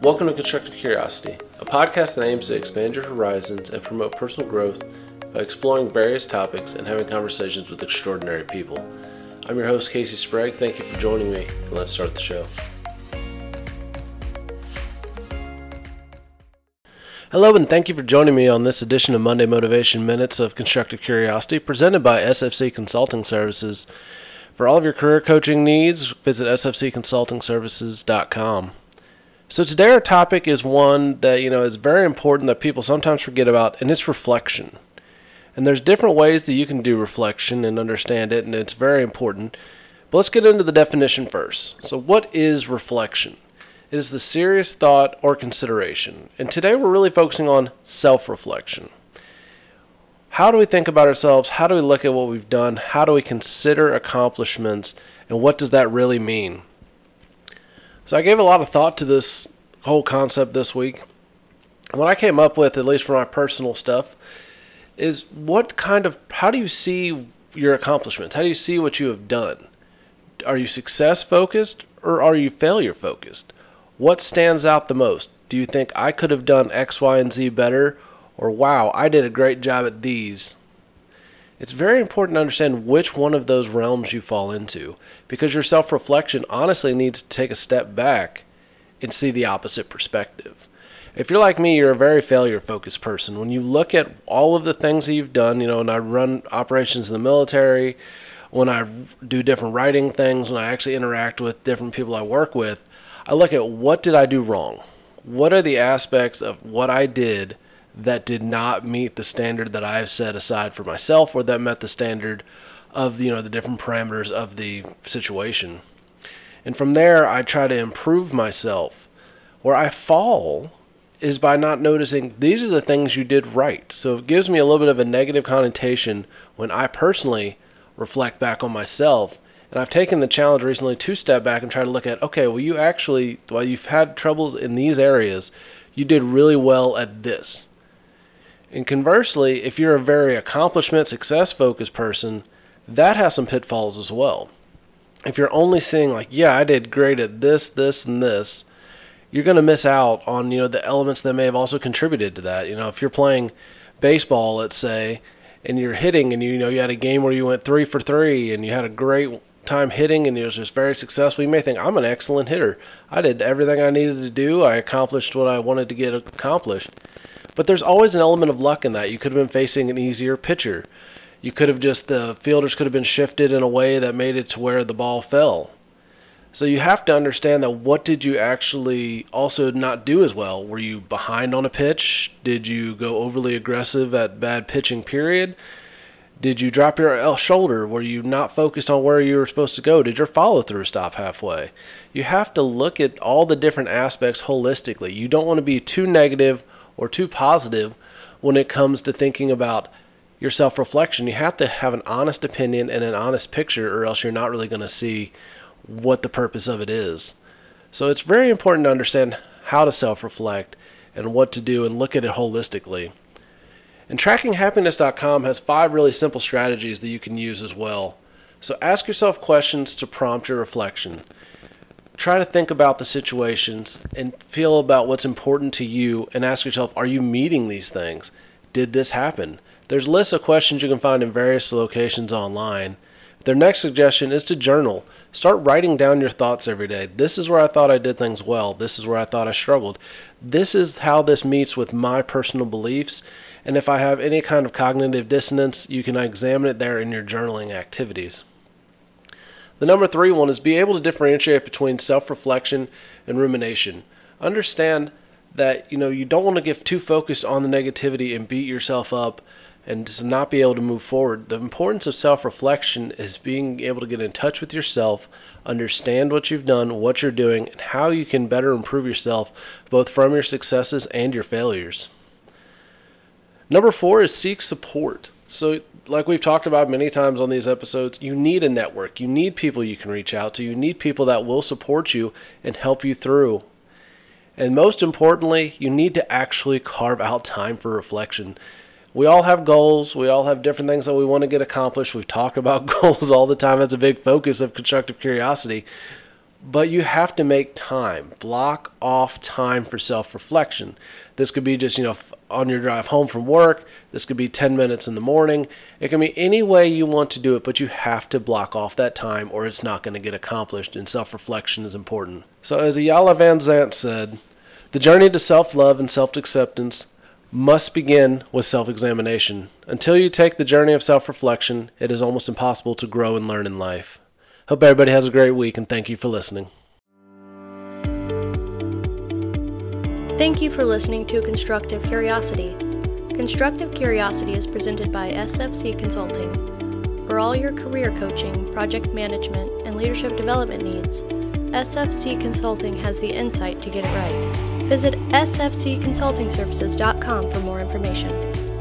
Welcome to Constructive Curiosity, a podcast that aims to expand your horizons and promote personal growth by exploring various topics and having conversations with extraordinary people. I'm your host, Casey Sprague. Thank you for joining me, and let's start the show. Hello, and thank you for joining me on this edition of Monday Motivation Minutes of Constructive Curiosity, presented by SFC Consulting Services. For all of your career coaching needs, visit sfcconsultingservices.com. So today our topic is one that you know is very important that people sometimes forget about, and it's reflection. And there's different ways that you can do reflection and understand it, and it's very important. But let's get into the definition first. So, what is reflection? It is the serious thought or consideration. And today we're really focusing on self reflection. How do we think about ourselves? How do we look at what we've done? How do we consider accomplishments? And what does that really mean? So I gave a lot of thought to this whole concept this week. And what I came up with, at least for my personal stuff, is what kind of, how do you see your accomplishments? How do you see what you have done? Are you success focused or are you failure focused? What stands out the most? Do you think I could have done X, Y, and Z better? Or wow, I did a great job at these? It's very important to understand which one of those realms you fall into because your self reflection honestly needs to take a step back and see the opposite perspective. If you're like me, you're a very failure focused person. When you look at all of the things that you've done, you know, and I run operations in the military, when I do different writing things, when I actually interact with different people I work with, I look at what did I do wrong? What are the aspects of what I did that did not meet the standard that I've set aside for myself or that met the standard of you know the different parameters of the situation. And from there I try to improve myself. Where I fall is by not noticing these are the things you did right. So it gives me a little bit of a negative connotation when I personally reflect back on myself. And I've taken the challenge recently to step back and try to look at okay, well, you actually, while you've had troubles in these areas, you did really well at this. And conversely, if you're a very accomplishment, success focused person, that has some pitfalls as well. If you're only seeing like, yeah, I did great at this, this, and this, you're going to miss out on you know the elements that may have also contributed to that. You know, if you're playing baseball, let's say, and you're hitting, and you, you know you had a game where you went three for three, and you had a great time hitting, and it was just very successful. You may think I'm an excellent hitter. I did everything I needed to do. I accomplished what I wanted to get accomplished. But there's always an element of luck in that. You could have been facing an easier pitcher. You could have just the fielders could have been shifted in a way that made it to where the ball fell. So you have to understand that what did you actually also not do as well? Were you behind on a pitch? Did you go overly aggressive at bad pitching period? Did you drop your shoulder? Were you not focused on where you were supposed to go? Did your follow through stop halfway? You have to look at all the different aspects holistically. You don't want to be too negative or too positive when it comes to thinking about your self reflection. You have to have an honest opinion and an honest picture, or else you're not really going to see what the purpose of it is. So it's very important to understand how to self reflect and what to do and look at it holistically. And trackinghappiness.com has five really simple strategies that you can use as well. So ask yourself questions to prompt your reflection try to think about the situations and feel about what's important to you and ask yourself are you meeting these things? Did this happen? There's lists of questions you can find in various locations online. Their next suggestion is to journal. Start writing down your thoughts every day. This is where i thought i did things well. This is where i thought i struggled. This is how this meets with my personal beliefs. And if i have any kind of cognitive dissonance you can examine it there in your journaling activities the number three one is be able to differentiate between self reflection and rumination. Understand that you know you don't want to get too focused on the negativity and beat yourself up and to not be able to move forward. The importance of self reflection is being able to get in touch with yourself, understand what you've done, what you're doing, and how you can better improve yourself both from your successes and your failures. Number four is seek support. So like we've talked about many times on these episodes, you need a network. You need people you can reach out to. You need people that will support you and help you through. And most importantly, you need to actually carve out time for reflection. We all have goals. We all have different things that we want to get accomplished. We've talked about goals all the time. That's a big focus of constructive curiosity. But you have to make time. Block off time for self reflection. This could be just, you know, on your drive home from work. This could be 10 minutes in the morning. It can be any way you want to do it, but you have to block off that time or it's not going to get accomplished. And self reflection is important. So, as Iyanla van Vanzant said, the journey to self love and self acceptance must begin with self examination. Until you take the journey of self reflection, it is almost impossible to grow and learn in life. Hope everybody has a great week and thank you for listening. Thank you for listening to Constructive Curiosity. Constructive Curiosity is presented by SFC Consulting. For all your career coaching, project management, and leadership development needs, SFC Consulting has the insight to get it right. Visit sfcconsultingservices.com for more information.